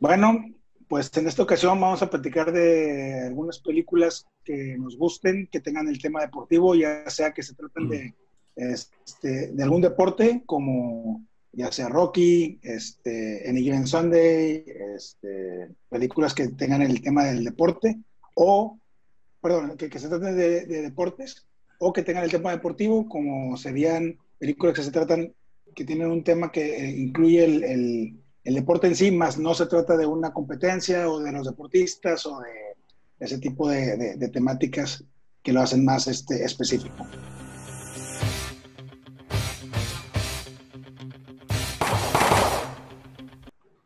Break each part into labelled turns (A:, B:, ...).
A: Bueno, pues en esta ocasión vamos a platicar de algunas películas que nos gusten, que tengan el tema deportivo, ya sea que se traten de, este, de algún deporte, como ya sea Rocky, este, Any Given Sunday, este, películas que tengan el tema del deporte, o, perdón, que, se traten de, deportes, o que tengan el tema deportivo, como serían películas que se tratan, que tienen un tema que eh, incluye el el deporte en sí, más no se trata de una competencia o de los deportistas o de ese tipo de, temáticas que lo hacen más este, específico.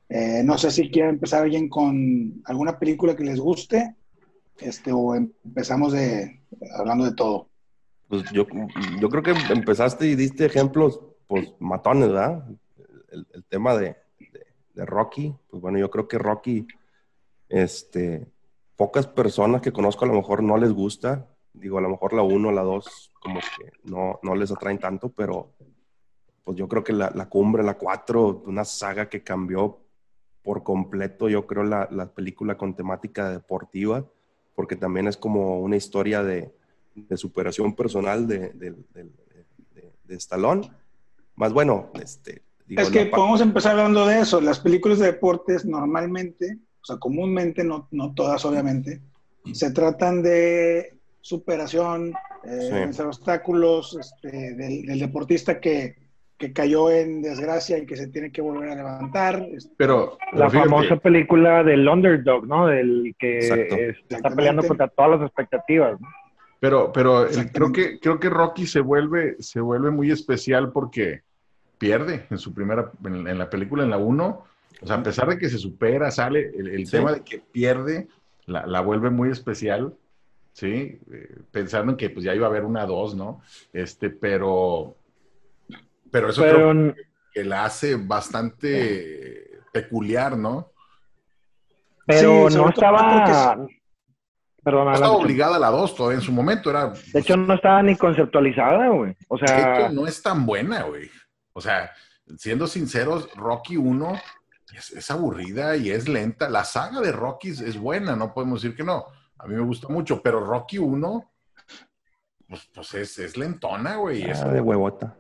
A: Eh, no sé si quieren empezar alguien con alguna película que les guste, este, o empezamos de, hablando de todo.
B: Pues yo, yo creo que empezaste y diste ejemplos, pues matones, ¿verdad? el tema de, de Rocky, pues bueno, yo creo que Rocky, este, pocas personas que conozco a lo mejor no les gusta. Digo, a lo mejor la 1, la 2, como que no, no les atraen tanto, pero pues yo creo que la, la cumbre, la 4, una saga que cambió por completo, yo creo, la, la, película con temática deportiva, porque también es como una historia de, de superación personal de, de, de, Stallone. Más bueno, este,
A: es que podemos empezar hablando de eso. Las películas de deportes normalmente, o sea, comúnmente, no, no todas obviamente, se tratan de superación, eh, vencer obstáculos, este, del, deportista que, que, cayó en desgracia y que se tiene que volver a levantar.
C: Este, pero la famosa película del underdog, ¿no? Del que está peleando contra todas las expectativas. Pero, pero creo que creo que Rocky se vuelve se vuelve muy especial porque pierde en su primera, en, la película, en la 1. O sea, a pesar de que se supera, sale, el, tema de que pierde la, vuelve muy especial, ¿sí? Eh, pensando en que pues ya iba a haber una 2, ¿no? Este, pero, pero eso creo que la hace bastante peculiar, ¿no?
D: Pero no estaba...
C: Perdón, no estaba obligada a la 2 todavía en su momento. Era,
D: de hecho, no estaba ni conceptualizada, güey. O sea...
C: no es tan buena, güey. O sea, siendo sinceros, Rocky 1 es, aburrida y es lenta. La saga de Rocky es buena, no podemos decir que no. A mí me gusta mucho, pero Rocky 1, pues, pues es, lentona, güey.
B: Ah, de huevota.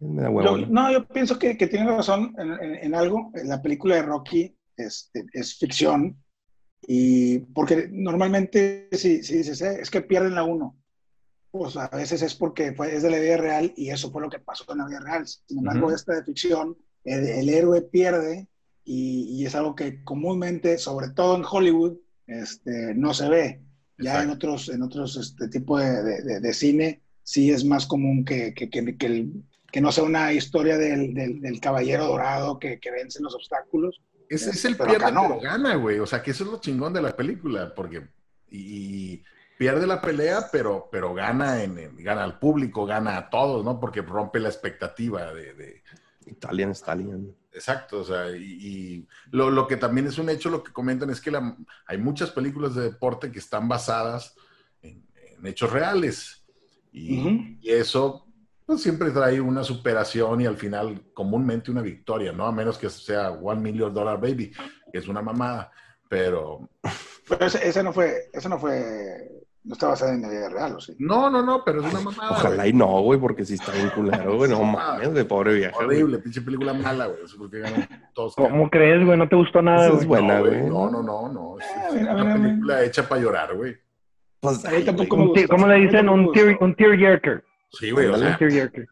A: no, yo pienso que, que tiene razón en, algo. La película de Rocky es, es ficción. Y porque normalmente si, si dices, eh, es que pierden la 1 pues a veces es porque es de la vida real y eso fue lo que pasó en la vida real. Sin embargo, esta de ficción, el, héroe pierde y, es algo que comúnmente, sobre todo en Hollywood, este, no se ve. Ya en otros, en otros este, tipos de, de, cine sí es más común que, que, que, que, no sea una historia del, del, caballero dorado que, vence los obstáculos.
C: Ese es el pierde pero gana, güey. O sea, que eso es lo chingón de la película, porque... y pierde la pelea, pero, pero gana, en, gana al público, gana a todos, ¿no? Porque rompe la expectativa de... de...
B: Italian Stallion.
C: Exacto, o sea, y, lo, que también es un hecho, lo que comentan es que hay muchas películas de deporte que están basadas en, hechos reales. Y, y, eso pues, siempre trae una superación y al final comúnmente una victoria, ¿no? A menos que sea One Million Dollar Baby, que es una mamada, pero...
A: Pero ese, no fue, ese no fue no está basada en la vida real, ¿o sí?
C: No, no, no, pero es una mamada.
B: Ojalá y no, güey, porque si está bien culero, güey. No mames, de pobre vieja.
C: Horrible, pinche película mala, güey.
D: ¿Cómo crees, güey? No te gustó nada,
B: güey. Es buena, güey.
C: No, no, no, no. Es, una película hecha para llorar, güey.
D: Pues ahí tampoco ¿Cómo le dicen? Un tear, un tear jerker.
C: Sí, güey, o sea,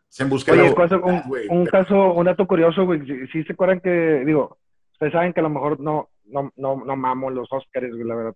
D: se busca Oye, caso, un, un caso, un dato curioso, güey, si, se acuerdan que, digo, ustedes saben que a lo mejor no, no, no, no mamo los Oscars, güey, la verdad.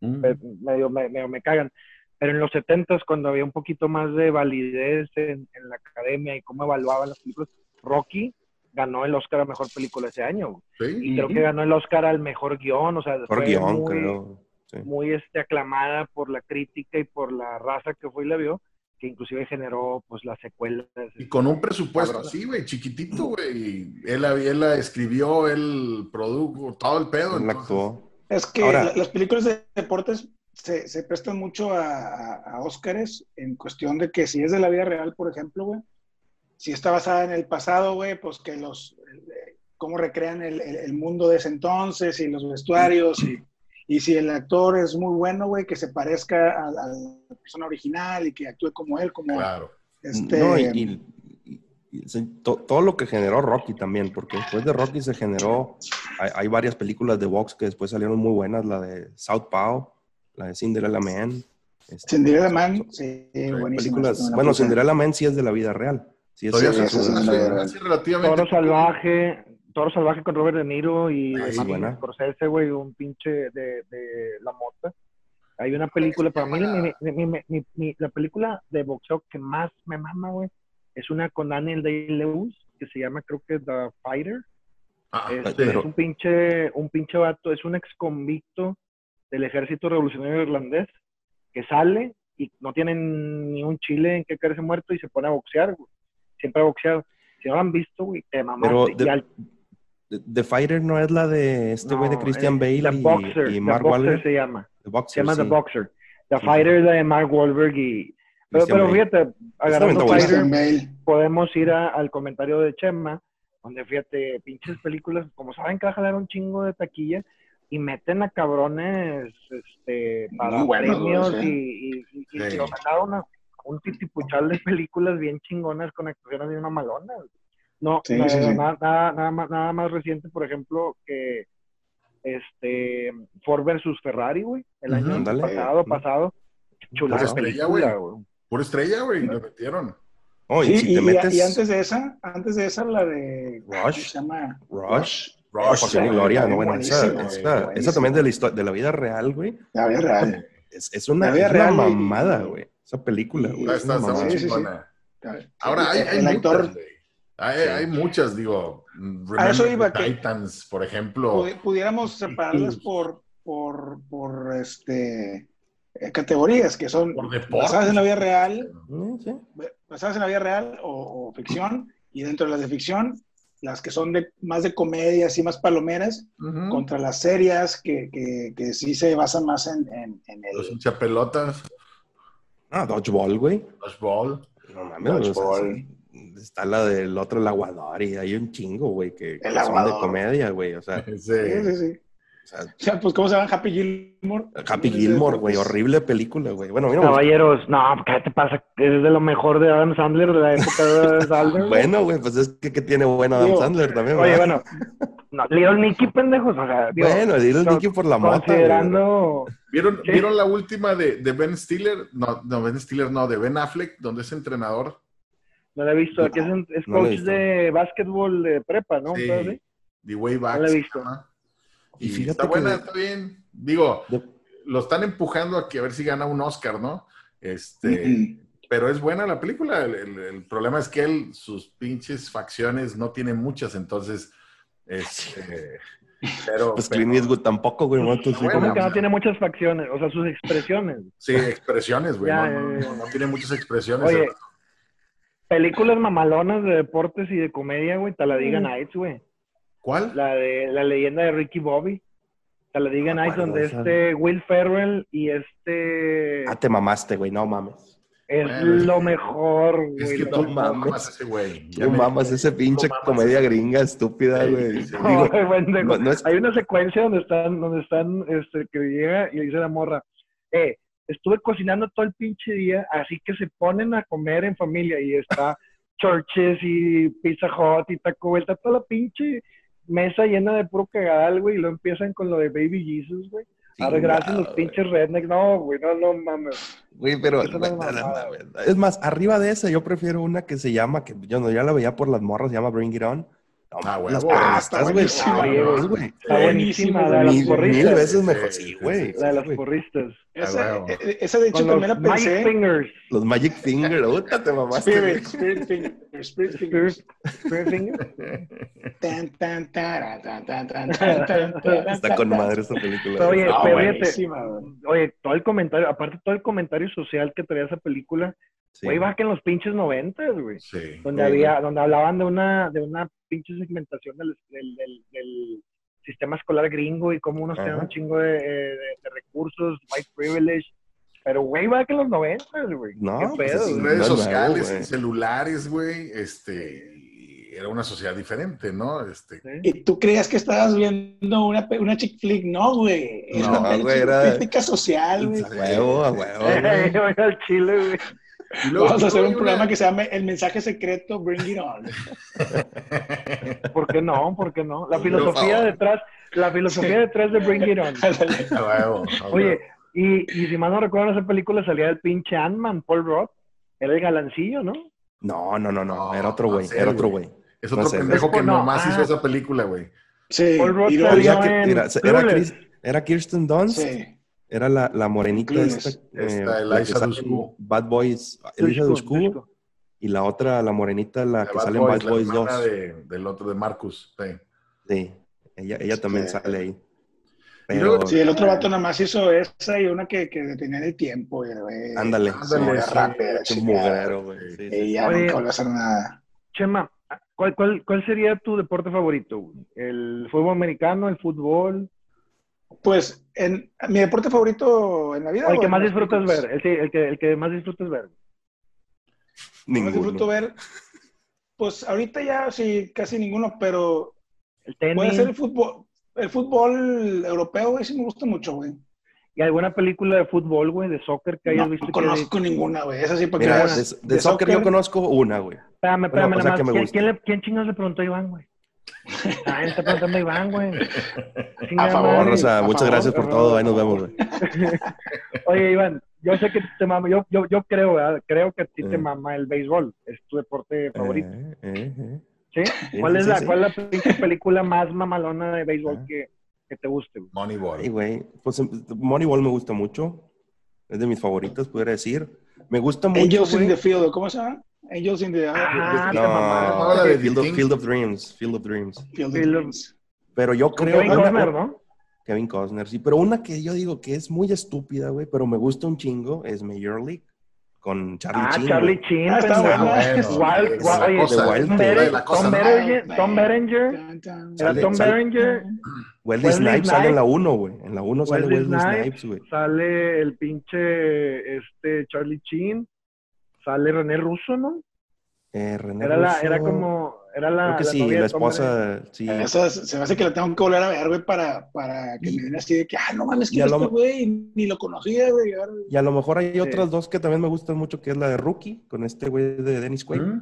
D: Medio, medio, me cagan. Pero en los 70 cuando había un poquito más de validez en, la academia y cómo evaluaban las películas, Rocky ganó el Oscar a Mejor Película ese año. ¿Sí? Y creo que ganó el Oscar al Mejor Guión, o sea,
B: mejor guion, muy, creo.
D: muy este, aclamada por la crítica y por la raza que fue y la vio, que inclusive generó pues las secuelas.
C: Y con un presupuesto así, güey, chiquitito, güey. Él, él la escribió, él produjo, todo el pedo. Él
A: actuó. Es que las películas de deportes se, se prestan mucho a, a, Óscares en cuestión de que si es de la vida real, por ejemplo, güey, si está basada en el pasado, güey, pues que los, cómo recrean el, el, mundo de ese entonces y los vestuarios y, y si el actor es muy bueno, güey, que se parezca a, la persona original y que actúe como él, como
E: claro.
A: este...
B: No, y, todo lo que generó Rocky también, porque después de Rocky se generó, hay, varias películas de box que después salieron muy buenas, la de Southpaw, la de Cinderella Man.
A: Este, Cinderella Man, sí,
B: películas, bueno, Cinderella Man sí es de la vida real. Sí es,
D: relativamente. Toro Salvaje, Toro Salvaje con Robert De Niro y Martin Scorsese, güey, un pinche de, de La Mota. Hay una película, para mí, la película de boxeo que más me mama, güey, es una con Daniel Day-Lewis que se llama, creo que The Fighter. Ah, este, es un pinche, un pinche vato, es un ex convicto del ejército revolucionario irlandés que sale y no tiene ni un chile en que caerse muerto y se pone a boxear, güey. Siempre ha boxeado. Si no lo han visto, güey, te mamaste.
B: Pero The, Fighter no es la de este güey de Christian Bale
D: y, Boxer, y, Mark Wahlberg. se llama. The Boxer, se llama The Boxer. The Fighter de Mark Wahlberg y, pero, pero fíjate, agarrando Fighter, podemos ir al comentario de Chema, donde fíjate, pinches películas, como saben que va a jalar un chingo de taquilla, y meten a cabrones este, para premios y, y, y, y sí. un titipuchal de películas bien chingonas con actuaciones de una malona. No, nada, nada, más, nada más reciente, por ejemplo, que este Ford versus Ferrari, güey, el año pasado, pasado. Chulada película, güey.
E: Por estrella, güey, lo metieron.
A: Oh, y, si te metes... y, antes de esa, antes de esa, la de.
B: Rush.
A: Se llama?
B: Rush. Rush. Pasión y Gloria. No, bueno, esa, esa, también de la, de la vida real, güey.
A: La vida real.
B: Es, es una, es una mamada, güey. Esa película, güey.
E: Está, está. Ahora, hay, hay, el actor... hay, hay, muchas, digo.
A: A eso iba
E: Titans, por ejemplo.
A: Pudiéramos separarlas por, por, por este categorías que son basadas en la vida real, basadas en la vida real o, ficción, y dentro de las de ficción, las que son de, más de comedias y más palomeras, contra las serias que, que, que, sí se basan más en, en, el...
E: Los hinchapelotas.
B: Ah, Dodgeball, güey.
E: Dodgeball.
B: No mames, Dodgeball. está la del otro, el aguador, y hay un chingo, güey, que, que son de comedia, güey, o sea.
A: sí, sí, sí. O sea, pues, ¿cómo se llama? Happy Gilmore.
B: Happy Gilmore, güey. Horrible película, güey. Bueno, mira.
D: Caballeros, no, ¿qué te pasa? Es de lo mejor de Adam Sandler, de la época de Adam Sandler.
B: bueno, güey, pues es que, que tiene bueno Adam Sandler también,
D: güey. Oye, bueno. No, Little Nicky, pendejos. O sea,
B: bueno, Little Nicky por la moto.
D: Considerando.
E: ¿Vieron, ¿Vieron la última de, de, Ben Stiller? No, no, Ben Stiller, no, de Ben Affleck, donde es entrenador.
D: No la he visto. Aquí es, es coach de básquetbol de prepa, ¿no?
E: Sí. The Way Back.
D: No la he visto.
E: Y, fíjate está buena, está bien. Digo, lo están empujando a que a ver si gana un Oscar, ¿no? Este, pero es buena la película. El, problema es que él, sus pinches facciones no tiene muchas, entonces, este, pero,
B: pues Clint Eastwood tampoco, güey. No,
D: que no tiene muchas facciones, o sea, sus expresiones.
E: Sí, expresiones, güey. no, tiene muchas expresiones.
D: Oye, películas mamalonas de deportes y de comedia, güey, Taladiga Nights, güey.
E: ¿Cuál?
D: La de la leyenda de Ricky Bobby. La Liga Nights, donde este Will Ferrell y este.
B: Ah, te mamaste, güey, no mames.
D: Es lo mejor, güey.
E: Es que tú mamas ese güey.
B: Tú mamas ese pinche comedia gringa estúpida, güey.
D: Hay una secuencia donde están, donde están, este, que llega y dice la morra, eh, estuve cocinando todo el pinche día, así que se ponen a comer en familia y está Churches y Pizza Hut y Taco Bell, toda la pinche mesa llena de puro cagadal, güey, y lo empiezan con lo de Baby Jesus, güey. Ahora gracias los pinches rednecks. No, güey, no, no mames.
B: Güey, pero es más, arriba de esa yo prefiero una que se llama, que yo no, ya la veía por las morras, se llama Bring It On.
E: Ah, güey,
B: las porristas, güey.
D: Está buenísima, la de las porristas.
B: Mil veces mejor, sí, güey.
D: La de las porristas.
A: Esa, eh, eh, esa de hecho también la pensé.
D: Magic Fingers.
B: Los Magic Fingers, puta, te mamaste.
A: Spirit, Spirit Fingers. Spirit Fingers.
D: Spirit Fingers.
A: tan, tan, tan, tan, tan, tan,
B: tan, Está con madre esta película.
D: Oye, oye, todo el comentario, aparte todo el comentario social que traía esa película, güey, va que en los pinches noventas, güey.
E: Sí.
D: Donde había, donde hablaban de una, de una pinche segmentación del, del, del, del sistema escolar gringo y cómo unos tienen un chingo de, de, de, recursos, white privilege. Pero, güey, va que en los 90, güey.
B: No,
E: ¿Qué pues pedo, redes sociales, celulares, güey, este,
C: era una sociedad diferente, ¿no? Este...
A: Y tú creías que estabas viendo una, una chick flick, no, güey.
B: No, güey, era...
A: Crítica social, güey.
B: A huevo, a huevo.
D: al chile, güey.
A: Vamos a hacer un programa que se llame El mensaje secreto, Bring It On.
D: ¿Por qué no? ¿Por qué no? La filosofía detrás, la filosofía detrás de Bring It On. Oye, y, y si mal no recuerdo, en esa película salía el pinche Ant-Man, Paul Roth. Era el galancillo, ¿no?
B: No, no, no, no. Era otro güey. Era otro güey.
C: Es otro pendejo que nomás hizo esa película, güey.
A: Sí.
D: Paul Roth
A: y
D: salió
A: luego-
B: Era,
D: en
B: era, era,
D: Clueless.
B: Chris- era Kirsten Dunst.
A: Sí.
B: Era la, la morenita esta.
C: Esta,
B: eh, la que
C: Eliza
B: sale en. Bad Boys. Elisa
D: Dushku.
B: Y la otra, la morenita, la,
C: De
B: que
C: Bad
B: sale en
C: Boys,
B: Bad
C: la
B: Boys
C: hermana
B: 2.
C: de- del otro de Marcus. Sí.
B: Sí. Ella, ella también
A: Sí.
B: sale ahí.
C: Y
B: Pero,
A: Sí, el otro vato nada más hizo esa y una que, que detenía el tiempo.
B: Ándale.
C: Ándale,
A: chingada.
B: mugrero, güey. Sí, sí,
A: nunca volvió a hacer nada.
D: Chema, ¿cuál, cuál, ¿cuál sería tu deporte favorito? ¿El fútbol americano, el fútbol?
A: Pues, en, mi deporte favorito en la vida.
D: ¿O el que más disfrutas ver? El, que, el que más disfrutas ver.
A: Más disfruto
B: Ninguno.
A: ver. Pues ahorita ya sí, casi ninguno, pero
D: El
A: puede
D: tenis.
A: ser el fútbol. El fútbol europeo, güey, sí me gusta mucho, güey.
D: ¿Y alguna película de fútbol, güey, de soccer que hayas
A: No,
D: visto?
A: no
D: que-
A: conozco ninguna, güey. Esa sí, porque
B: Mira, de, de soccer yo conozco una, güey.
D: Espérame, espérame,
B: Bueno,
D: nada
B: que
D: más.
B: me
D: ¿Quién, quién, le- quién chingados le preguntó a Iván, güey? Ah, él está preguntando a Iván, güey.
A: A favor,
D: madre.
B: Rosa,
A: a
B: muchas
A: favor,
B: gracias por todo. Ahí nos vemos, güey.
D: Oye, Iván, yo sé que te mama, yo, yo, yo creo, ¿verdad? Creo que a ti te
B: Eh.
D: mama el béisbol. Es tu deporte favorito,
B: Eh, eh, eh.
D: ¿sí?
B: sí,
D: ¿Cuál, es
B: sí,
D: la,
B: sí.
D: ¿Cuál es la pinche película más mamalona de béisbol
B: Ah.
D: que, que te guste, güey?
C: Moneyball.
B: Ay, güey. Pues Moneyball me gusta mucho. Es de mis favoritos, podría decir. Me gusta mucho,
A: Angels in
B: güey.
A: the Field, ¿cómo se llama? Angels in the
D: Ah,
C: No, de
B: Field, of,
C: Vikings.
B: Field of Dreams. Field of Dreams.
A: Field of Dreams.
B: Pero yo creo...
D: Kevin
B: una-
D: Costner, ¿no?
B: Kevin Costner, sí. Pero una que yo digo que es muy estúpida, güey, pero me gusta un chingo, es Major League. Con Charlie
D: Ah, Charlie. Chin,
A: Ah, está
D: pendejo.
A: buena.
C: bueno.
D: Wild-
C: Esa
D: Wild- oye,
C: cosa,
B: The Wild
D: Tom. Berenger- Tom. Berenger, Tom Berenger,
A: Tan, tan.
D: era
B: Sale-
D: Tom
B: sale-
D: Berenger,
B: Wesley, Snipes sale en la
D: Snipes.
B: 1, güey. En la 1 sale
D: Wesley. Snipes,
B: güey.
D: sale el pinche este Charlie Chin, sale René Russo, ¿no?
B: Eh, René
D: Era la,
B: Russo,
D: era como, era la,
B: Creo que
D: la
B: sí,
D: novia
B: la esposa, sí.
A: Esa se me hace que la tengo que volver a ver, güey, para, para que
B: Y-
A: me den así de que, ah, no mames, que este güey ni lo conocía, güey.
B: Y a lo mejor hay otras dos que también me gustan mucho, que es la de Rookie, con este güey de Dennis Quaid.
C: ¿Mm?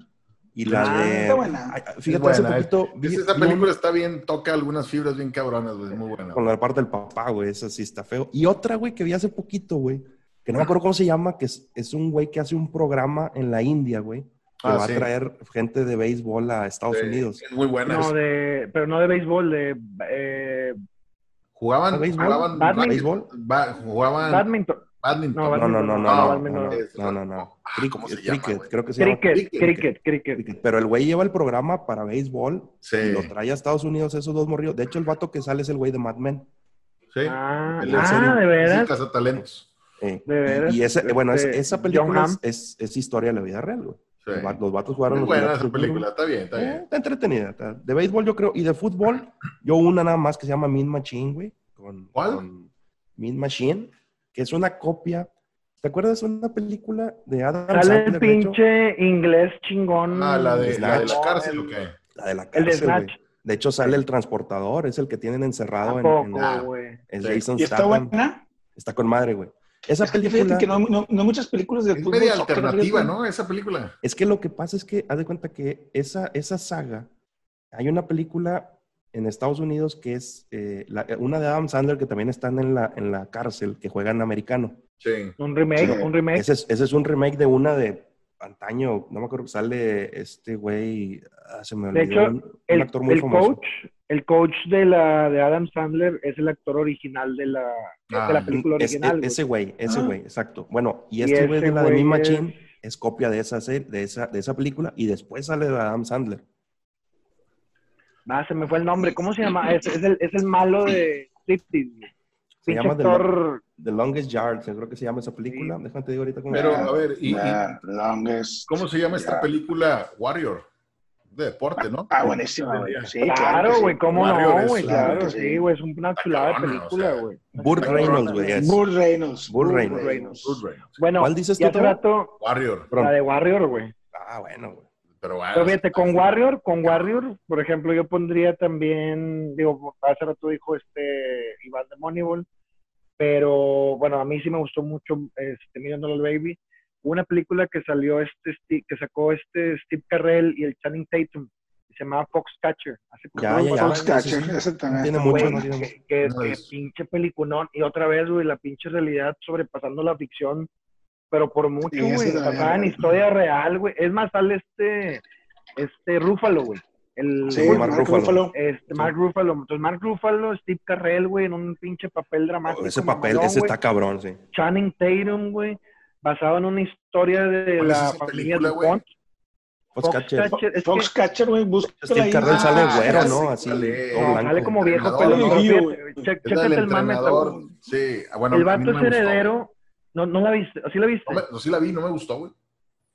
B: Y la
A: Ah,
B: de...
A: está buena.
B: Fíjate,
C: buena,
B: hace
C: es-
B: poquito vi-
C: es- esa película está bien, toca algunas fibras bien cabronas, güey. Muy buena.
B: con la parte del papá, güey, esa sí está feo. Y otra, güey, que vi hace poquito, güey, que no me acuerdo cómo se llama, que es, es un güey que hace un programa en la India, güey, que
C: Ah,
B: va
C: sí.
B: a traer gente de béisbol a Estados
C: Sí,
B: Unidos.
C: Es muy buena.
D: No, de, pero no de béisbol, de eh,
C: Jugaban,
B: ¿A béisbol?
C: jugaban
D: Badminton.
B: ¿Béisbol?
C: ba- jugaban
D: badminton.
C: badminton.
D: No,
B: No, no, no, no,
D: No,
B: no,
D: badminton
B: no,
D: no.
B: no, no, no.
C: Ah,
B: Cricket,
C: ¿cómo se llama,
B: cricket, creo que se llama
D: Cricket,
C: Cricket.
D: cricket, cricket.
B: cricket. Pero el güey lleva el programa para béisbol
C: Sí.
B: y lo trae a Estados Unidos esos dos morrillos. De hecho, el vato que sale es el güey de Mad Men.
C: Sí.
D: Ah, ah, de
C: Es
D: veras.
C: el
D: De veras.
B: y ese, bueno, es-
D: Este,
B: esa película es, es, es historia de la vida real, güey.
C: Sí.
B: Los, va- los vatos jugaron
C: Muy
B: los
C: buena esa película. Está bien, está
B: Eh,
C: bien.
B: está entretenida. está- De béisbol yo creo. Y de fútbol, yo una nada más que se llama Mean Machine, güey. Con,
C: ¿Cuál?
B: Con Mean Machine, que es una copia. ¿Te acuerdas de una película de Adam
D: Sale el
B: hecho?
D: pinche inglés chingón.
C: Ah, la de, la, de la
B: Snatch.
C: cárcel, ¿o qué?
B: La de la
D: El de
B: cárcel. De hecho, sale el transportador, es el que tienen encerrado
D: ¿A
B: en, en la- es
C: Sí.
B: Jason
A: ¿Y está
B: Statham.
A: buena?
B: Está con madre, güey. Esa
A: Es que
B: película.
A: fíjate que no, no, no hay muchas películas de
C: Es
A: fútbol.
C: media
A: soccer,
C: alternativa. ¿no? Esa película.
B: Es que lo que pasa es que, haz de cuenta que esa, esa saga, hay una película en Estados Unidos que es eh, la- una de Adam Sandler que también están en la, en la cárcel, que juega en americano.
C: Sí.
D: Un remake,
A: Sí.
D: un remake.
B: Ese es, ese es un remake de una de antaño, no me acuerdo, sale este güey, ah, se me
D: De
B: olvidó,
D: hecho,
B: un, un
D: el,
B: actor muy
D: el
B: famoso.
D: coach, el coach de la de Adam Sandler es el actor original de la,
C: Ah,
D: de la película
B: Es-
D: original. güey.
B: ese güey, ese
A: Ah.
B: güey, exacto. Bueno, y este güey de la de Mi
D: es-
B: Machine es copia de esa, de esa, de esa película y después sale de Adam Sandler.
D: Ah, se me fue el nombre. ¿Cómo se llama? Es, es el, es el malo de Striptease. güey.
B: Se
D: Pinche
B: llama The,
D: actor.
B: The Longest Yard, creo que se llama esa película. Déjame te digo ahorita cómo
C: Pero,
B: se llama.
C: a ver, y, y
A: La longest-
C: ¿cómo se llama esta película? Warrior. De deporte, ¿no?
A: Ah, buenísima, güey. Sí,
D: Claro, güey, ¿cómo no, güey?
A: claro
D: sí, güey, es una chulada de película,
C: o sea.
D: güey.
B: Burt Reynolds, güey.
A: Burt Reynolds.
B: Burt
A: Burt
B: Reynolds.
D: Bueno,
B: ¿Cuál dices tú,
D: rato,
C: Warrior.
D: La de Warrior, güey.
B: Ah, bueno, güey.
C: pero bueno.
D: Pero fíjate, con Warrior, con Warrior, por ejemplo, yo pondría también, digo, hace rato dijo este Iván de Moneyball, pero bueno, a mí sí me gustó mucho este Million Dollar Baby. Una película que salió este, que sacó este Steve Carrell y el Channing Tatum, se llamaba Foxcatcher.
B: Hace ya, ya, ya,
A: Foxcatcher, ese también.
B: Tiene mucho, no tiene mucho.
D: Que, que, pinche peliculón. Y otra vez, güey, la pinche realidad sobrepasando la ficción, pero por mucho, güey. Sí, en historia real, güey. Es más, sale este, este Rúfalo, güey. El,
A: sí, Mark, Mark Ruffalo.
D: Este, Mark sí. Ruffalo. Entonces, Mark Ruffalo, Steve Carrell, güey, en un pinche papel dramático.
B: Oh, ese papel, ese está cabrón, sí.
D: Channing Tatum, güey, basado en una historia de la familia de Bond.
B: Foxcatcher.
A: Foxcatcher, güey, busca
B: Steve Carrell sale güero, ¿no? Así,
D: no, sale como viejo, pero no, Chécate el mame.
C: Sí, bueno.
D: El vato es heredero. No, no la viste, ¿sí la viste?
C: No, me, sí la vi, no me gustó, güey.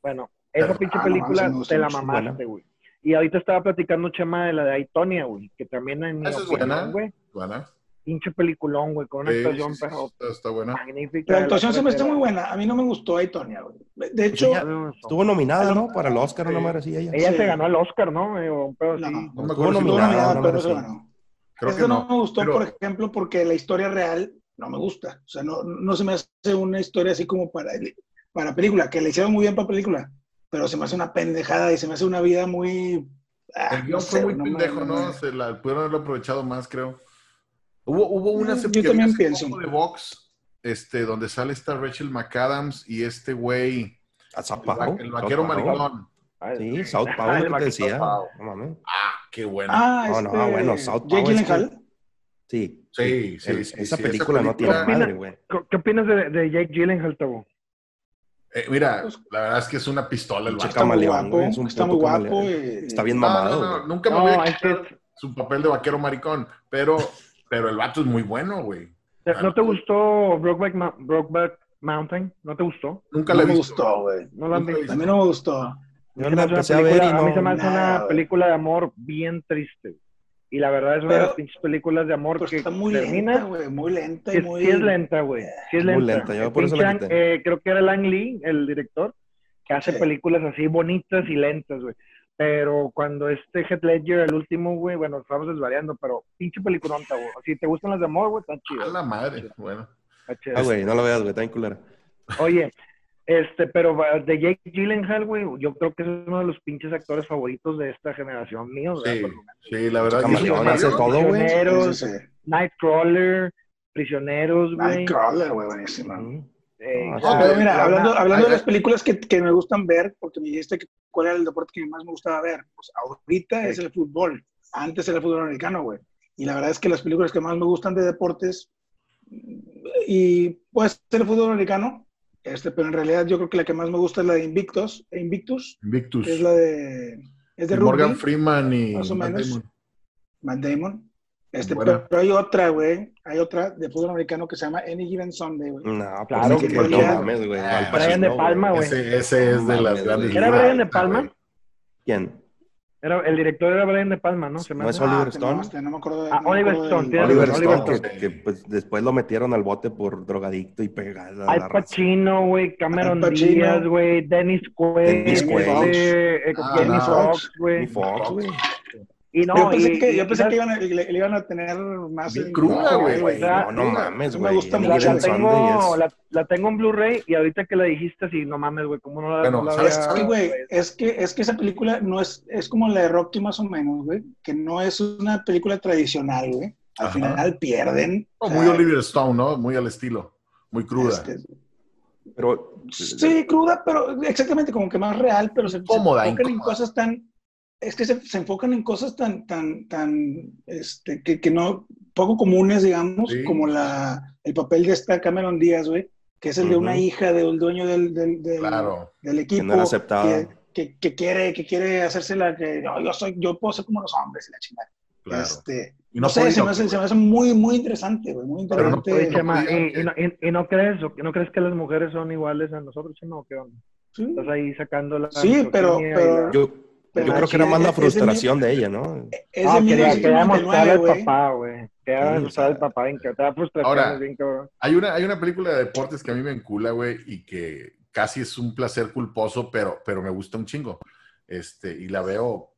D: Bueno, esa pinche ah, película te la mamaste, güey. Y ahorita estaba platicando Chema de la de Aitonia, güey, que también en mi
C: Esa es buena, güey. Buena.
D: Pinche peliculón, güey, con una
C: Sí,
D: actuación,
C: sí,
D: pero
C: está, está buena.
D: magnífica.
A: La actuación se me está muy buena. A mí no me gustó Aitonia, güey. De hecho,
B: Estuvo nominada, ¿no? Para el Oscar,
C: Sí.
B: una madre así, ella.
D: Ella
A: Sí.
D: se ganó el Oscar, ¿no? Eh, o un pedo así.
A: no,
C: No me
B: Estuvo nominada, no,
A: pero
B: no
A: se ganó.
C: Creo que
A: no
C: no.
A: me gustó,
C: pero-
A: por ejemplo, porque la historia real no me gusta. O sea, no, no se me hace una historia así como para, para película, que le hicieron muy bien para película, pero se me hace una pendejada y se me hace una vida muy... ah,
C: El
A: no sé,
C: muy
A: no me-
C: pendejo,
A: no
C: ¿no?
A: me-
C: Se la pudieron haberlo aprovechado más, creo. Hubo, hubo una
A: Mm, yo también pienso.
C: de Vox, este, donde sale esta Rachel McAdams y este güey,
B: A
C: el, vaquero maricón.
D: Ay,
B: Sí, South
D: el
B: que te decía. No mames.
C: Ah, qué bueno.
A: Ah,
B: No,
A: este...
B: no, bueno, South. Sí.
C: Sí, sí,
B: El-
C: sí,
B: Esa
C: sí,
B: película no tiene
C: película-
D: ¿Qué
B: madre,
D: opinas?
B: güey.
D: ¿Qué opinas de, de Jake Gyllenhaal, Tabo?
C: Eh, mira, la verdad es que es una pistola el vato.
A: Está muy guapo,
B: güey, es un
A: está
B: puto
A: muy guapo.
B: camaleón.
A: y-
B: Está bien
C: No,
B: mamado,
C: no, nunca me
D: No,
C: voy a su papel de vaquero maricón, pero, pero el vato es muy bueno, güey.
D: ¿No te gustó Brokeback, Brokeback Mountain? ¿No te gustó?
C: Nunca
A: No
C: la he
A: me
C: visto.
A: gustó, güey.
D: No la visto.
A: A mí no me gustó.
B: Yo la empecé a ver y
D: película- a mí se me
B: no.
D: hace
A: nada,
D: una película de amor bien triste. Y la verdad es una de
A: Pero-
D: las pinches películas de amor
A: Pero
D: que
A: está muy
D: termina.
A: lenta, güey. Muy lenta
D: Sí,
A: y muy...
D: sí es lenta, güey. Sí es
B: Muy
D: lenta.
B: lenta, yo
D: El
B: por eso la quité.
D: eh, creo que era Lang Lee, el director, que hace
A: Sí.
D: películas así bonitas y lentas, güey. Pero cuando este Heath Ledger, el último, güey, bueno, estamos desvariando, pero pinche peliculonta, güey. Si te gustan las de amor, güey, están
C: A
D: chidas.
C: la madre, bueno.
B: Ah, güey, no la veas, güey, está bien culera.
D: Oye, este, pero de Jake Gyllenhaal, güey, yo creo que es uno de los pinches actores favoritos de esta generación míos,
C: Sí,
D: ¿verdad?
C: sí, la verdad.
B: Camaleón. todo, güey.
D: Prisioneros. Nightcrawler, Prisioneros, güey.
A: Nightcrawler, güey.
D: Eh,
B: No, Ah,
A: pero mira,
C: la-
A: hablando,
C: la-
A: hablando de
C: la-
A: las películas que, que me gustan ver, porque me dijiste que cuál era el deporte que más me gustaba ver. Pues ahorita es el fútbol. Antes era el fútbol americano, güey. Y la verdad es que las películas que más me gustan de deportes, y puede ser el fútbol americano, este, pero en realidad yo creo que la que más me gusta es la de Invictus, Invictus,
C: Invictus.
A: que es la de, es de
C: Morgan Freeman y
A: más o
C: Matt
A: menos.
C: Damon.
A: Matt Damon. Este,
C: Buena.
A: pero hay otra, güey, hay otra de fútbol americano que se llama Any Given Sunday, güey.
B: No,
D: Claro,
B: pues,
A: que
B: que no mames, güey.
C: Ah,
B: Al
D: Brian de Palma, güey.
C: Ese, ese es de
B: No
C: las grandes.
D: ¿Era Brian de. Palma?
B: ¿Quién?
D: Era, el director era Brian de Palma, ¿no? Se me
B: No es Oliver
A: Ah,
B: Stone.
A: No, no me acuerdo de,
D: Ah,
A: no me
D: Oliver
A: acuerdo
D: Stone,
B: Oliver
D: Oliver
B: Stone,
D: Stone.
B: que, que, pues después lo metieron al bote por drogadicto y pegada.
D: Al. Pacino, güey, Cameron
A: Pacino.
D: Díaz, güey, Dennis Quaid,
B: Dennis Quaid.
D: este, eh,
C: Ah,
D: güey.
B: Fox, güey.
D: Y no,
A: yo pensé,
D: y-
A: que, yo
D: y-
A: pensé
D: y-
A: que iban a, le, le iban a tener más.
C: Cruda, güey.
B: No, no mames,
A: me
B: güey.
A: gusta
B: Any
A: mucho.
D: La, tengo, la, la tengo en Blu-ray y ahorita que la dijiste, así, no mames, güey, ¿cómo no la,
C: Bueno,
D: no la
C: ¿sabes?
D: había-
A: Sí, güey, es que, es que esa película no es, es como la de Rocky más o menos, güey, que no es una película tradicional, güey. Al
C: Ajá.
A: final pierden.
C: Muy
A: sea,
C: Oliver Stone, ¿no? Muy al estilo. Muy cruda.
A: este,
B: Pero,
A: sí, cruda, pero exactamente como que más real, pero se, se
C: Cómoda, incómoda.
A: cosas tan, es que se, se enfocan en cosas tan, tan, tan, este, que, que no, poco comunes, digamos,
C: Sí.
A: como la, el papel de esta Cameron Díaz, güey, que es el de una hija del dueño del, del, del,
C: Claro.
A: del equipo.
B: que no era aceptada.
A: que, que, que quiere, que quiere hacerse la que no, yo soy, yo puedo ser como los hombres y la chingada.
C: Claro.
A: Este,
C: Y
A: no,
C: no
A: sé, se me, hace, se me hace muy, muy interesante, güey, muy
C: Pero no
A: interesante.
D: Chema,
C: podía,
D: ¿y, y no, y- y no crees, o- no crees que las mujeres son iguales a nosotros, Chema, o qué onda?
A: Sí.
D: Estás ahí sacando la...
A: Sí, pero- pero-
D: la-
B: yo,
A: Pero
B: yo creo que era más la frustración de ella, ¿no?
A: Es
D: Ah, quería, quería mostrarle
A: 1999,
D: al papá, güey. Quería mostrar al papá, bien que te da
C: Ahora,
D: bien cabrón.
C: Hay una, hay una película de deportes que a mí me encula, güey, y que casi es un placer culposo, pero, pero me gusta un chingo. este, y la veo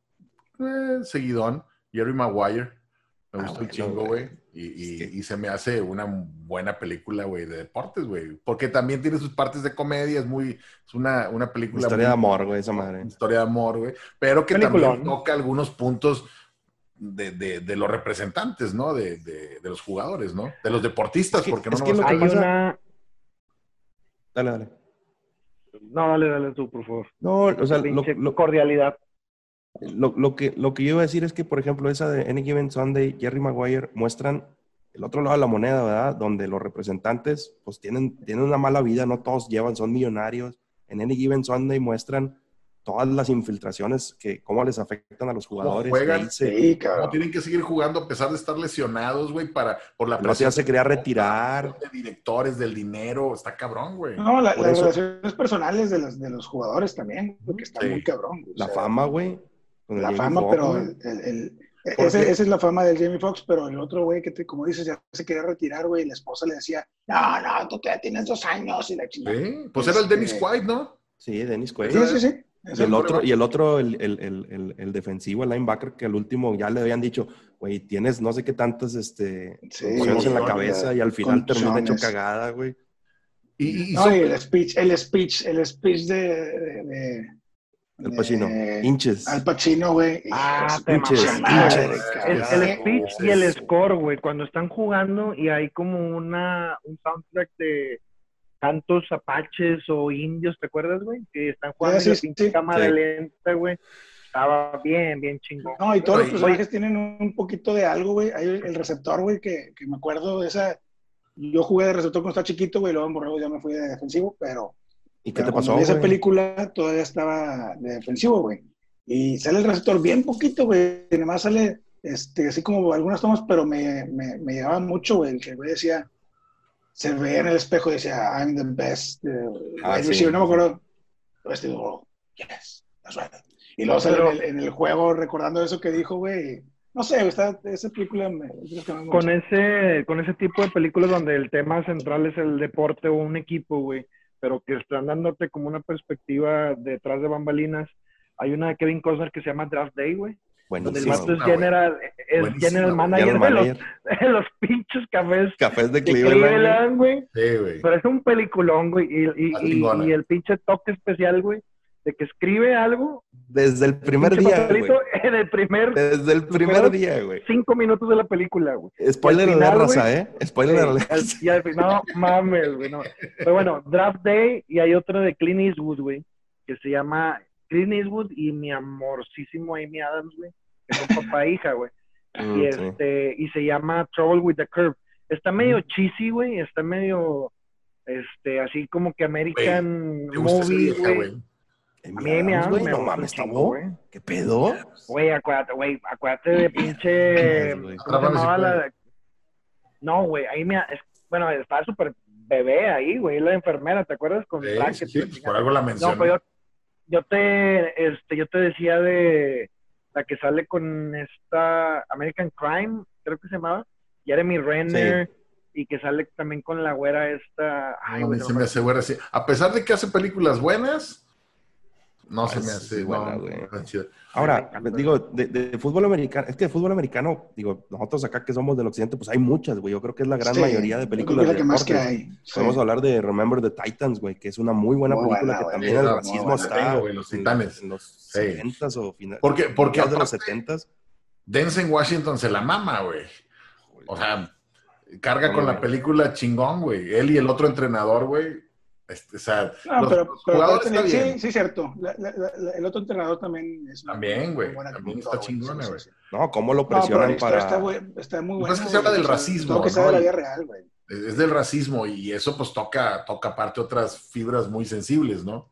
C: eh, seguidón. Jerry Maguire, me ah, gusta un chingo, güey. Y, se me hace una buena película, güey, de deportes, güey. Porque también tiene sus partes de comedia, es muy, es una, una película.
B: Historia de amor, güey, esa madre.
C: Historia de amor, güey. Pero que también toca algunos puntos de, de, los representantes, ¿no? De, de, los jugadores, ¿no? De los deportistas, porque no
D: es que hay una... Dale, dale. No, dale, dale tú, por favor.
B: No, o sea, lo,
D: cordialidad.
B: Lo, lo, que, lo que yo iba a decir es que, por ejemplo, esa de Any Given Sunday, Jerry Maguire, muestran el otro lado de la moneda, ¿verdad? Donde los representantes, pues, tienen, tienen una mala vida, no todos llevan, son millonarios. En Any Given Sunday muestran todas las infiltraciones, que cómo les afectan a los jugadores.
C: Juegan, sí, tienen que seguir jugando a pesar de estar lesionados, güey, para, por la
B: presión. No se quería retirar.
C: De directores, del dinero, está cabrón, güey.
A: No, las relaciones personales de los, de los jugadores también, porque está muy cabrón.
B: La fama, güey.
A: La fama, pero el, esa es la fama del Jamie Foxx, pero el otro güey que, te, como dices, ya se quería retirar, güey, y la esposa le decía, no, no, tú ya tienes dos años y la chingada.
C: Sí, pues era el Dennis este, White, ¿no?
B: Sí, Dennis Quaid.
A: Sí, sí, sí.
B: Y el, otro, y el otro, el, el, el, el, defensivo, el linebacker, que al último ya le habían dicho, güey, tienes no sé qué tantas este, en la cabeza y al final termina hecho cagada, güey.
A: Y, no, el speech, el speech, el speech de, de,
B: Al Pacino, hinches.
A: Al Pacino, güey.
D: Ah, hinches, El, speech y el score, güey, cuando están jugando y hay como una, un soundtrack de tantos apaches o indios, ¿te acuerdas, güey? Que están jugando en la pinche cámara lenta, güey. Estaba bien, bien chingón.
A: No, y todos los personajes tienen un poquito de algo, güey. Hay el receptor, güey, que, que, me acuerdo de esa. Yo jugué de receptor cuando estaba chiquito, güey, luego en Borrego ya me fui de defensivo, pero.
B: ¿Y qué te pasó? En
A: esa película todavía estaba de defensivo, güey. Y sale el receptor bien poquito, güey. Nada más sale, este, así como algunas tomas, pero me, me, me llegaba mucho, güey. El que güey decía, se veía en el espejo y decía, I'm the best. Ah, no me acuerdo. Este, yes, that's right. Y luego sale en, el, juego recordando eso que dijo, güey. No sé, esa película me,
D: con ese Con ese tipo de películas donde el tema central es el deporte o un equipo, güey, pero que están dándote como una perspectiva detrás de bambalinas. Hay una de Kevin Costner que se llama Draft Day, güey. Donde el vato es general, es general manager, de, los, de los pinches cafés.
B: Cafés de Cleveland,
D: güey. Sí, güey. Pero es un peliculón, güey. Y, y, y, el pinche toque especial, güey, de que escribe algo.
B: Desde el primer día, güey.
D: el primer,
B: Desde el primer día, güey.
D: Cinco minutos de la película, güey.
B: Spoiler de la raza, ¿eh? Spoiler de la
D: raza. No mames, güey. No. Pero bueno, Draft Day y hay otro de Clint Eastwood, güey, que se llama Clint Eastwood y mi amorcísimo Amy Adams, güey son papá e hija, güey. Mm, y este, y se llama Trouble with the Curve. Está medio mm. cheesy, güey, está medio, este, así como que American movie, güey.
B: A mí me güey, no mames, güey. ¿Qué pedo?
D: Güey, acuérdate, güey, acuérdate de pinche, ¿cómo se llamaba la? No, güey, ahí me, bueno, estaba súper bebé ahí, güey, la enfermera, ¿te acuerdas? Con
C: sí, sí, pues por algo la mencioné. No,
D: pero yo, yo te, este, yo te decía de, la que sale con esta American Crime, creo que se llamaba, Jeremy Renner, y que sale también con la güera esta.
C: Ay, no, se me hace güera así. A pesar de que hace películas buenas, no se me hace buena, güey.
B: Ahora, digo, de, fútbol americano, es que de fútbol americano, digo, nosotros acá que somos del occidente, pues hay muchas, güey. Yo creo que es la gran mayoría de películas.
A: de que más que hay.
B: Podemos hablar de Remember the Titans, güey, que es una muy buena película que también el racismo está.
C: Güey, los titanes.
B: En, los 70s o finales.
C: Porque, porque
B: de los 70s.
C: Denzel Washington se la mama, güey. O sea, carga con la película chingón, güey. Él y el otro entrenador, güey este, o sea,
A: no, pero, pero sí, sí, cierto. el otro entrenador también es
C: También, güey. También está chingona, güey.
B: no, ¿cómo lo presionan para...?
A: Está, está, muy bueno.
C: es que se habla del racismo.
A: que
C: ¿no?
A: de la vida real, güey.
C: Es del racismo y eso pues toca, toca aparte otras fibras muy sensibles, ¿no?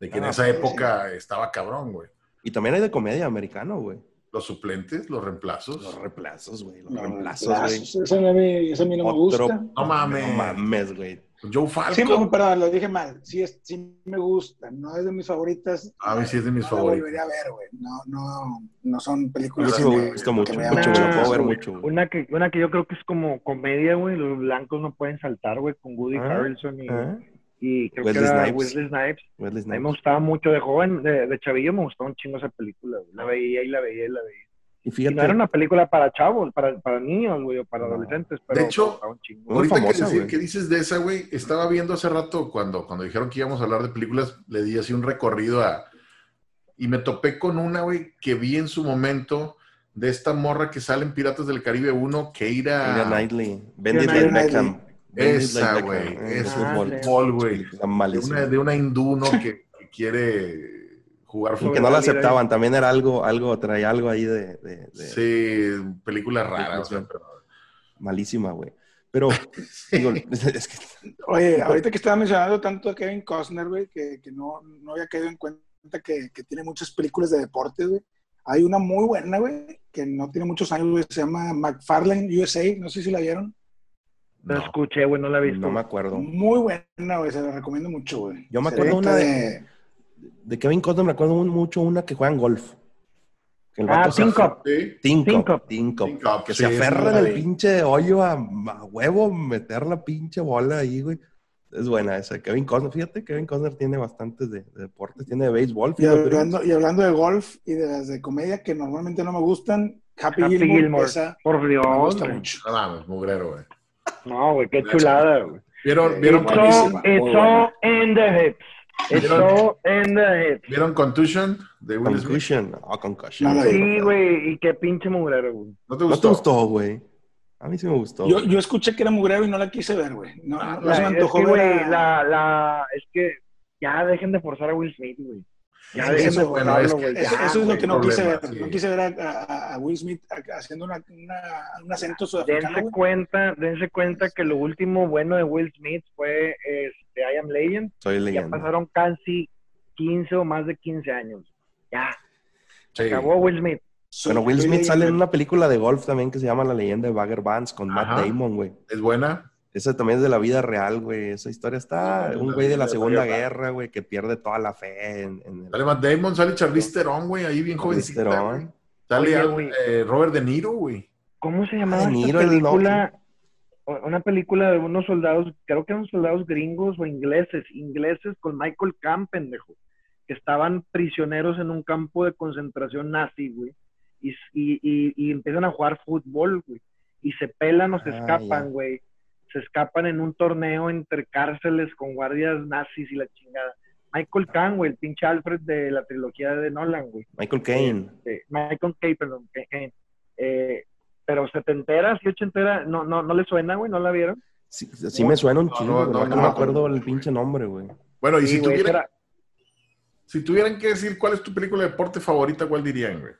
C: De que en ah, esa época estaba cabrón, güey.
B: Y también hay de comedia americano, güey.
C: Los suplentes, los reemplazos.
B: Los reemplazos, güey. Los reemplazos, güey.
A: Eso, a mí, eso a mí no me gusta.
C: No mames.
B: No mames, güey.
C: Joe Falco.
A: Sí, perdón, lo dije mal. Sí, es, sí me gusta. No es de mis favoritas.
C: A mí sí es de mis no favoritas.
A: volvería a ver, güey. No, no, no son películas.
B: Sí, me gusta mucho, mucho, me lo puedo ver mucho.
D: Una que, una que yo creo que es como comedia, güey. Los blancos no pueden saltar, güey, con Woody ¿Ah? Harrelson y. ¿Ah? y creo que era Wesley Snipes. Wesley Snipes. A mí me gustaba mucho de joven, de, de chavillo me gustaba un chingo esa película. La veía y la veía y la veía. Y fíjate, no era una película para chavos, para, para niños, güey, o para adolescentes. Pero
C: de hecho, ahorita que, que, dices de esa, güey, estaba viendo hace rato cuando, cuando dijeron que íbamos a hablar de películas, le di así un recorrido a... Y me topé con una, güey, que vi en su momento de esta morra que sale en Piratas del Caribe 1, Keira...
B: Keira Knightley. Bendit Beckham.
C: Esa, güey. Es fútbol, güey. De una, hindú, ¿no? que, quiere jugar
B: fútbol. Y que no la aceptaban. También era algo, algo, traía algo ahí de...
C: Sí, películas raras.
B: Malísima, güey. Pero, digo, es
A: que... Oye, ahorita que estaba mencionando tanto a Kevin Costner, güey, que, que no, no, había caído en cuenta que, que, tiene muchas películas de deportes, güey. Hay una muy buena, güey, que no tiene muchos años, güey, se llama McFarlane USA, no sé si la vieron.
D: No, escuché, güey, no la he visto.
B: No me acuerdo.
A: Muy buena, güey, se la recomiendo mucho, güey.
B: Yo me acuerdo una de... de... Kevin Costner, me acuerdo mucho una que juega en golf.
D: Que el ah, Tinko.
B: Tinko. Tinko. Que se aferra en el pinche hoyo a, huevo, meter la pinche bola ahí, güey. Es buena esa. Kevin Costner, fíjate, Kevin Costner tiene bastantes de, deportes, tiene de béisbol.
A: Y hablando, y hablando, de golf y de las de comedia que normalmente no me gustan, Happy, Happy Gilmore, Esa
D: por Dios,
A: me gusta mucho.
C: No mames, mugrero, güey.
D: No, güey, qué chulada, güey.
C: ¿Vieron, vieron
D: it's, all, it's all in the hips. All in the hips.
C: ¿Vieron Contusion? De
B: Will Concussion. Ah, oh, Concussion.
D: sí, güey, y qué pinche mugrero, güey.
B: ¿No te gustó? ¿No te gustó, güey? A mí sí me gustó.
A: Yo, yo escuché que era mugrero y no la quise ver, güey. No, no,
D: no se me antojó es que. La, la, es que ya dejen de forzar a Will Smith, güey.
A: Ya eso, bueno, es que, eso, eso, es lo que no quise ver. Sí. No quise ver a, a, Will Smith haciendo una, una, un acento sudafricano.
D: Dense cuenta, dense cuenta que lo último bueno de Will Smith fue este, I Am Legend.
B: Soy leyenda.
D: Ya pasaron casi 15 o más de 15 años. Ya. Sí. Acabó Will Smith.
B: Bueno, Will Smith sale en una película de golf también que se llama La leyenda de Bagger Vance con Matt Damon, güey.
C: ¿Es buena?
B: Esa también es de la vida real, güey. Esa historia está. un güey de la Segunda Guerra, güey, que pierde toda la fe en. en
C: el... Sale Matt Damon, sale Charlize Theron, güey, ahí bien jovencita. Sale Oye, eh, Robert De Niro, güey.
D: ¿Cómo se llamaba de Niro, esta película? Una película de unos soldados, creo que eran soldados gringos o ingleses, ingleses con Michael Camp, pendejo, que estaban prisioneros en un campo de concentración nazi, güey, y, y, y, empiezan a jugar fútbol, güey, y se pelan o se ah, escapan, güey se escapan en un torneo entre cárceles con guardias nazis y la chingada. Michael Caine, güey, el pinche Alfred de la trilogía de Nolan, güey.
B: Michael Caine.
D: Este, Michael Caine, perdón. Eh, pero se te entera, si entera, no, no, no le suena, güey, ¿no la vieron?
B: Sí, sí me suena un chingo, no, no, me acuerdo el pinche nombre, güey.
C: Bueno, y si, tuvieran, si tuvieran que decir cuál es tu película de deporte favorita, ¿cuál dirían, güey?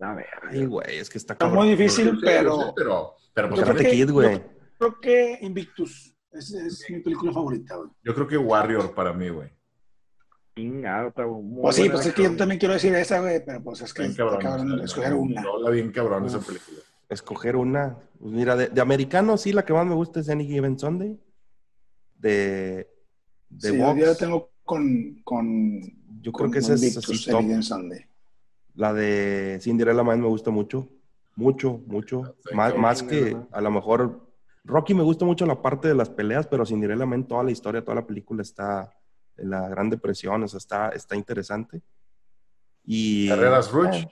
D: A ver.
B: Ay, güey, es que está,
A: está muy difícil, pero...
C: pero, pero, pues,
B: Kid, güey
A: creo que Invictus. Es, es mi película favorita, güey.
C: Yo creo que Warrior para mí, güey.
A: Pues sí, pues es que yo también quiero decir esa, güey, pero pues es que bien cabrón, escoger una.
C: No, la bien cabrón esa película.
B: Escoger una. Pues mira, de, de, americano sí, la que más me gusta es Any Given Sunday. De, de
A: sí, Yo la tengo con, con
B: Yo creo que esa es así
A: Sunday.
B: La de Cinderella Man me gusta mucho. Mucho, mucho. más, más que a lo mejor Rocky me gusta mucho la parte de las peleas, pero sin Man, toda la historia, toda la película está en la Gran Depresión, o sea, está, está interesante. Y,
C: Carreras Rush.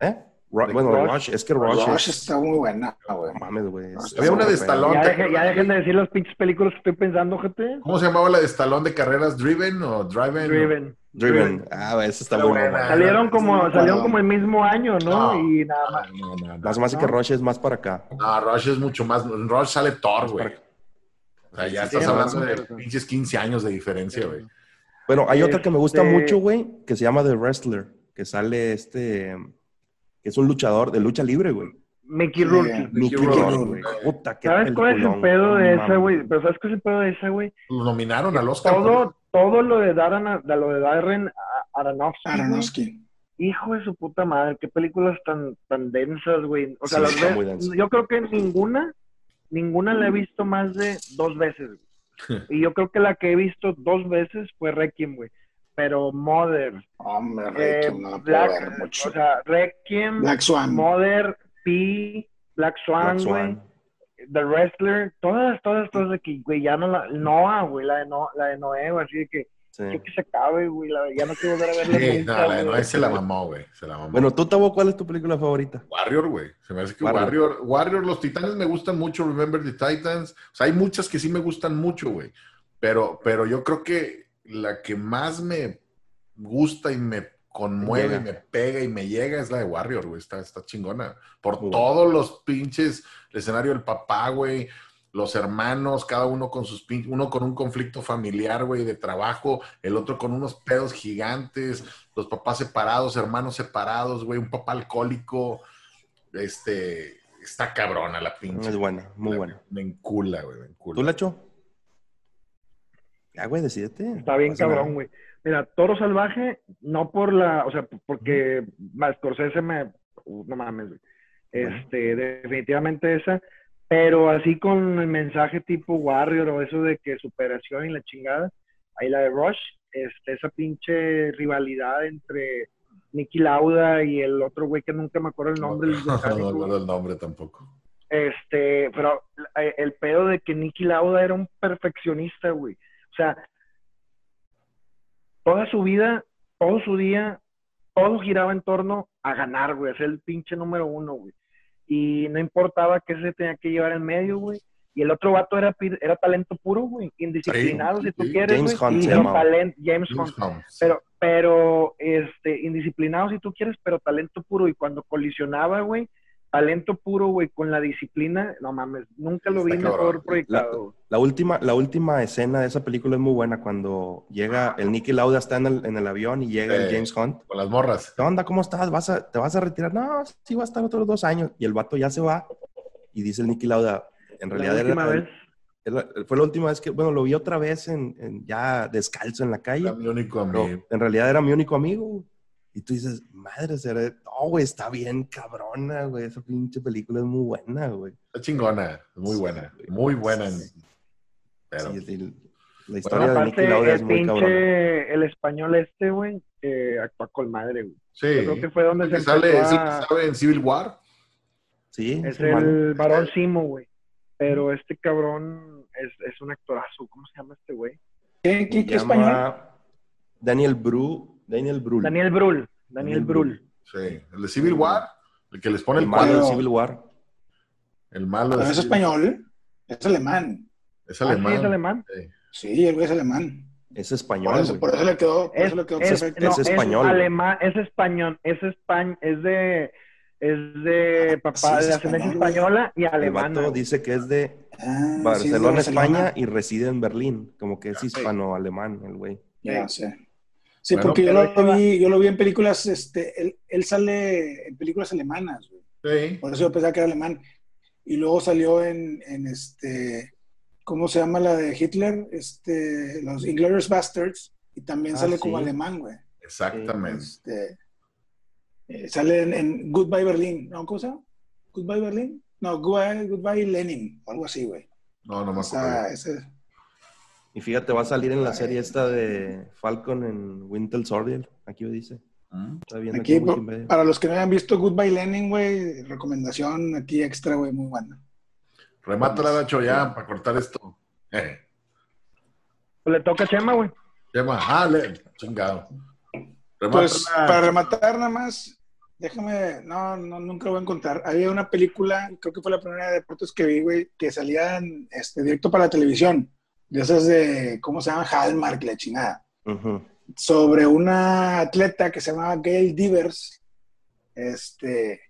B: ¿Eh? bueno, Rush. es que Rush,
A: Rush está muy buena,
B: güey. Mames, güey.
C: Había una de Stallone.
D: Ya, dejen de decir las pinches películas que estoy pensando, gente.
C: ¿Cómo se llamaba la de Stallone de carreras? ¿Driven o Driven?
D: Driven.
B: Driven. Ah, esa está muy buena.
D: Salieron como, salieron como el mismo año, ¿no? y nada más.
B: No, no, no, más que Rush es más para acá.
C: No, Rush es mucho más. En Rush sale Thor, güey. O sea, ya estás hablando de pinches 15 años de diferencia, güey.
B: Bueno, hay otra que me gusta este mucho, güey, que se llama The Wrestler, que sale este, que es un luchador de lucha libre, güey.
D: Mickey Rourke.
B: Mickey Rourke, Puta, qué
D: ¿Sabes cuál es el pedo de esa, güey? Pero ¿sabes cuál es el pedo de esa, güey?
C: Lo nominaron al Oscar.
D: Todo, todo lo de Darren, lo de Darren Aronofsky.
A: Aronofsky.
D: Hijo de su puta madre, qué películas tan, tan densas, güey. O sea, las ves, yo creo que ninguna, ninguna la he visto más de dos veces. y yo creo que la que he visto dos veces fue Requiem, güey. Pero Mother.
A: Hombre, Requiem, eh, no la
D: Black, mucho. O sea, Requiem,
A: Black Swan.
D: Mother, P, Black Swan, güey. The Wrestler, todas, todas, todas de que, güey, ya no la, Noah, güey, la de, no, la de Noé, güey, así de que, sí. que se acabe, güey, la, ya no quiero volver a verla
C: sí, no, la de Noé se la mamó, güey, se la mamó.
B: Bueno, tú, Tabo, ¿cuál es tu película favorita?
C: Warrior, güey, se me hace que Warrior. Warrior, los Titanes me gustan mucho, Remember the Titans, o sea, hay muchas que sí me gustan mucho, güey, pero, pero yo creo que la que más me gusta y me conmueve, y me pega y me llega es la de Warrior, güey. Está, está chingona. Por todos los pinches, el escenario del papá, güey. Los hermanos, cada uno con sus pinches, uno con un conflicto familiar, güey, de trabajo, el otro con unos pedos gigantes, los papás separados, hermanos separados, güey, un papá alcohólico. Este, está cabrona la pinche.
B: Es buena, muy buena.
C: Me encula, güey, me encula.
B: ¿Tú la echó? Ya, güey, decídete.
D: Está bien cabrón, güey. Mira, Toro Salvaje, no por la, o sea, porque Scorsese me, no mames. Este, definitivamente esa, pero así con el mensaje tipo Warrior o eso de que superación y la chingada, ahí la de Rush, este, esa pinche rivalidad entre Nicky Lauda y el otro güey que nunca me acuerdo el nombre.
C: No, no, no, no el nombre tampoco.
D: Este, pero eh, el pedo de que Nicky Lauda era un perfeccionista, güey. O sea, toda su vida, todo su día, todo giraba en torno a ganar, güey, a ser el pinche número uno, güey. Y no importaba qué se tenía que llevar en medio, güey. Y el otro vato era, era talento puro, güey. Indisciplinado, si tú quieres, James Hunt, James, Hunt. Pero, pero, este, indisciplinado si tú quieres, pero talento puro. Y cuando colisionaba, güey, talento puro, güey, con la disciplina, no mames, nunca lo vi mejor proyectado.
B: La, última, la última escena de esa película es muy buena, cuando llega el Nicky Lauda está en el, en el avión y llega el James Hunt.
C: Con las morras.
B: ¿Qué onda? ¿Cómo estás? ¿Vas a, ¿Te vas a retirar? No, sí, va a estar otros dos años. Y el vato ya se va y dice el Nicky Lauda, en realidad
D: la última vez.
B: fue la última vez que, bueno, lo vi otra vez en, ya descalzo en la calle.
C: Era mi único amigo.
B: en realidad era mi único amigo. Y tú dices, madre, será... no, güey, está bien cabrona, güey. Esa pinche película es muy buena, güey.
C: Está chingona, muy buena, muy buena. Pero...
B: la historia de Nicky Lauda es muy cabrona.
D: El español este, güey, eh, actúa con madre, güey.
C: Sí.
D: Yo creo que fue donde se
C: sale, a... ¿sabe en Civil War?
B: Sí.
D: Es el varón Simo, güey. Pero este cabrón es, es, un actorazo. ¿Cómo se llama este güey?
A: ¿Qué, qué, qué español?
B: Daniel Bru Daniel Brühl.
D: Daniel Brühl. Daniel Brühl.
C: Sí, el de Civil War, el que les pone el,
B: el malo de Civil War.
C: El malo
A: de. es español, es alemán.
C: Es alemán.
D: ¿Ah, ¿sí ¿Es alemán?
A: Sí. el güey es alemán.
B: Es español.
A: Por eso, por eso le quedó, por es, eso le quedó
D: es,
A: perfecto.
D: No, es español. Es alemán, es español, es español, es de es de papá sí, de ascendencia española y alemana.
B: El dice que es de ah, Barcelona, sí, de España y reside en Berlín, como que es hispano-alemán el güey.
A: Ya sé. Sí, porque yo lo, vi, yo lo vi en películas, este, él, él sale en películas alemanas, güey.
C: Sí.
A: Por eso yo pensaba que era alemán. Y luego salió en, en este, ¿cómo se llama la de Hitler? Este, los Inglourious Bastards. Y también ah, sale sí. como alemán, güey.
C: Exactamente.
A: Este, eh, sale en, en, Goodbye Berlin, ¿no? ¿Cómo se llama? Goodbye Berlin. No, Goodbye, Goodbye Lenin, algo así, güey.
C: No, no me acuerdo.
A: ese,
B: y fíjate, va a salir en la serie esta de Falcon en Winter Soldier. Aquí lo dice.
A: Aquí, aquí para los que no hayan visto Goodbye Lenin, güey, recomendación aquí extra, güey, muy buena.
C: Remátala, Nacho, ya, para cortar esto. Eh.
D: Pues le toca a Chema, güey.
C: Chema, ah, le, chingado.
A: Remátala. Pues para rematar nada más, déjame, no, no, nunca lo voy a encontrar. Había una película, creo que fue la primera de deportes que vi, güey, que salían este, directo para la televisión de esas de, ¿cómo se llama? Hallmark, la chingada. Sobre una atleta que se llamaba Gail Divers. Este,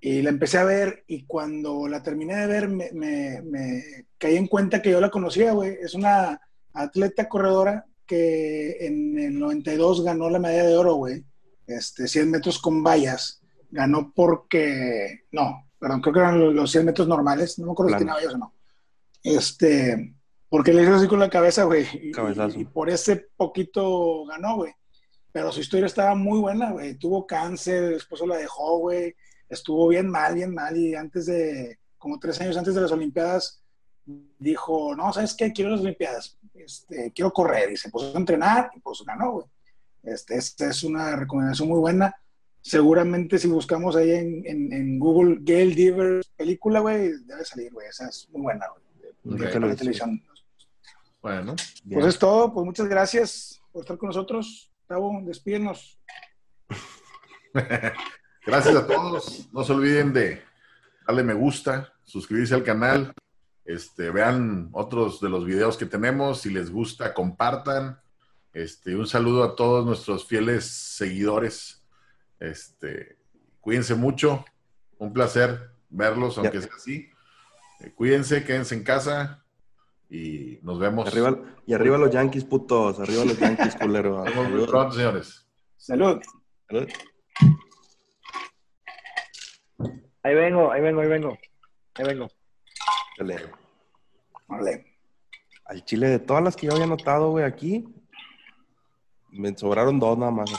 A: y la empecé a ver y cuando la terminé de ver me, me, me caí en cuenta que yo la conocía, güey. Es una atleta corredora que en el 92 ganó la medalla de oro, güey. Este, 100 metros con vallas. Ganó porque, no, perdón, creo que eran los 100 metros normales. No me acuerdo si tenía vallas o no. Este, porque le hizo así con la cabeza, güey. Y, y, por ese poquito ganó, güey. Pero su historia estaba muy buena, güey. Tuvo cáncer, el esposo la dejó, güey. Estuvo bien mal, bien mal. Y antes de, como tres años antes de las Olimpiadas, dijo, no, ¿sabes qué? Quiero las Olimpiadas. Este, quiero correr. Y se puso a entrenar y pues ganó, güey. Este, esta es una recomendación muy buena. seguramente si buscamos ahí en, en, Google Gail Divers película, güey, debe salir, güey. Esa es muy buena, güey. De, televisión. Bueno. Pues es todo. Pues muchas gracias por estar con nosotros. Tavo, despídenos.
C: gracias a todos. No se olviden de darle me gusta, suscribirse al canal. Este, vean otros de los videos que tenemos. Si les gusta, compartan. Este, un saludo a todos nuestros fieles seguidores este, cuídense mucho. Un placer verlos, aunque sea así. Eh, cuídense, quédense en casa y nos vemos.
B: y arriba los Yankees, putos. Arriba los Yankees, culero.
C: Nos vemos muy pronto, señores.
A: Salud. Salud.
D: Ahí vengo, ahí vengo, ahí vengo. Ahí vengo.
B: Dale. Vale. Al chile de todas las que yo había notado, güey, aquí, me sobraron dos nada más.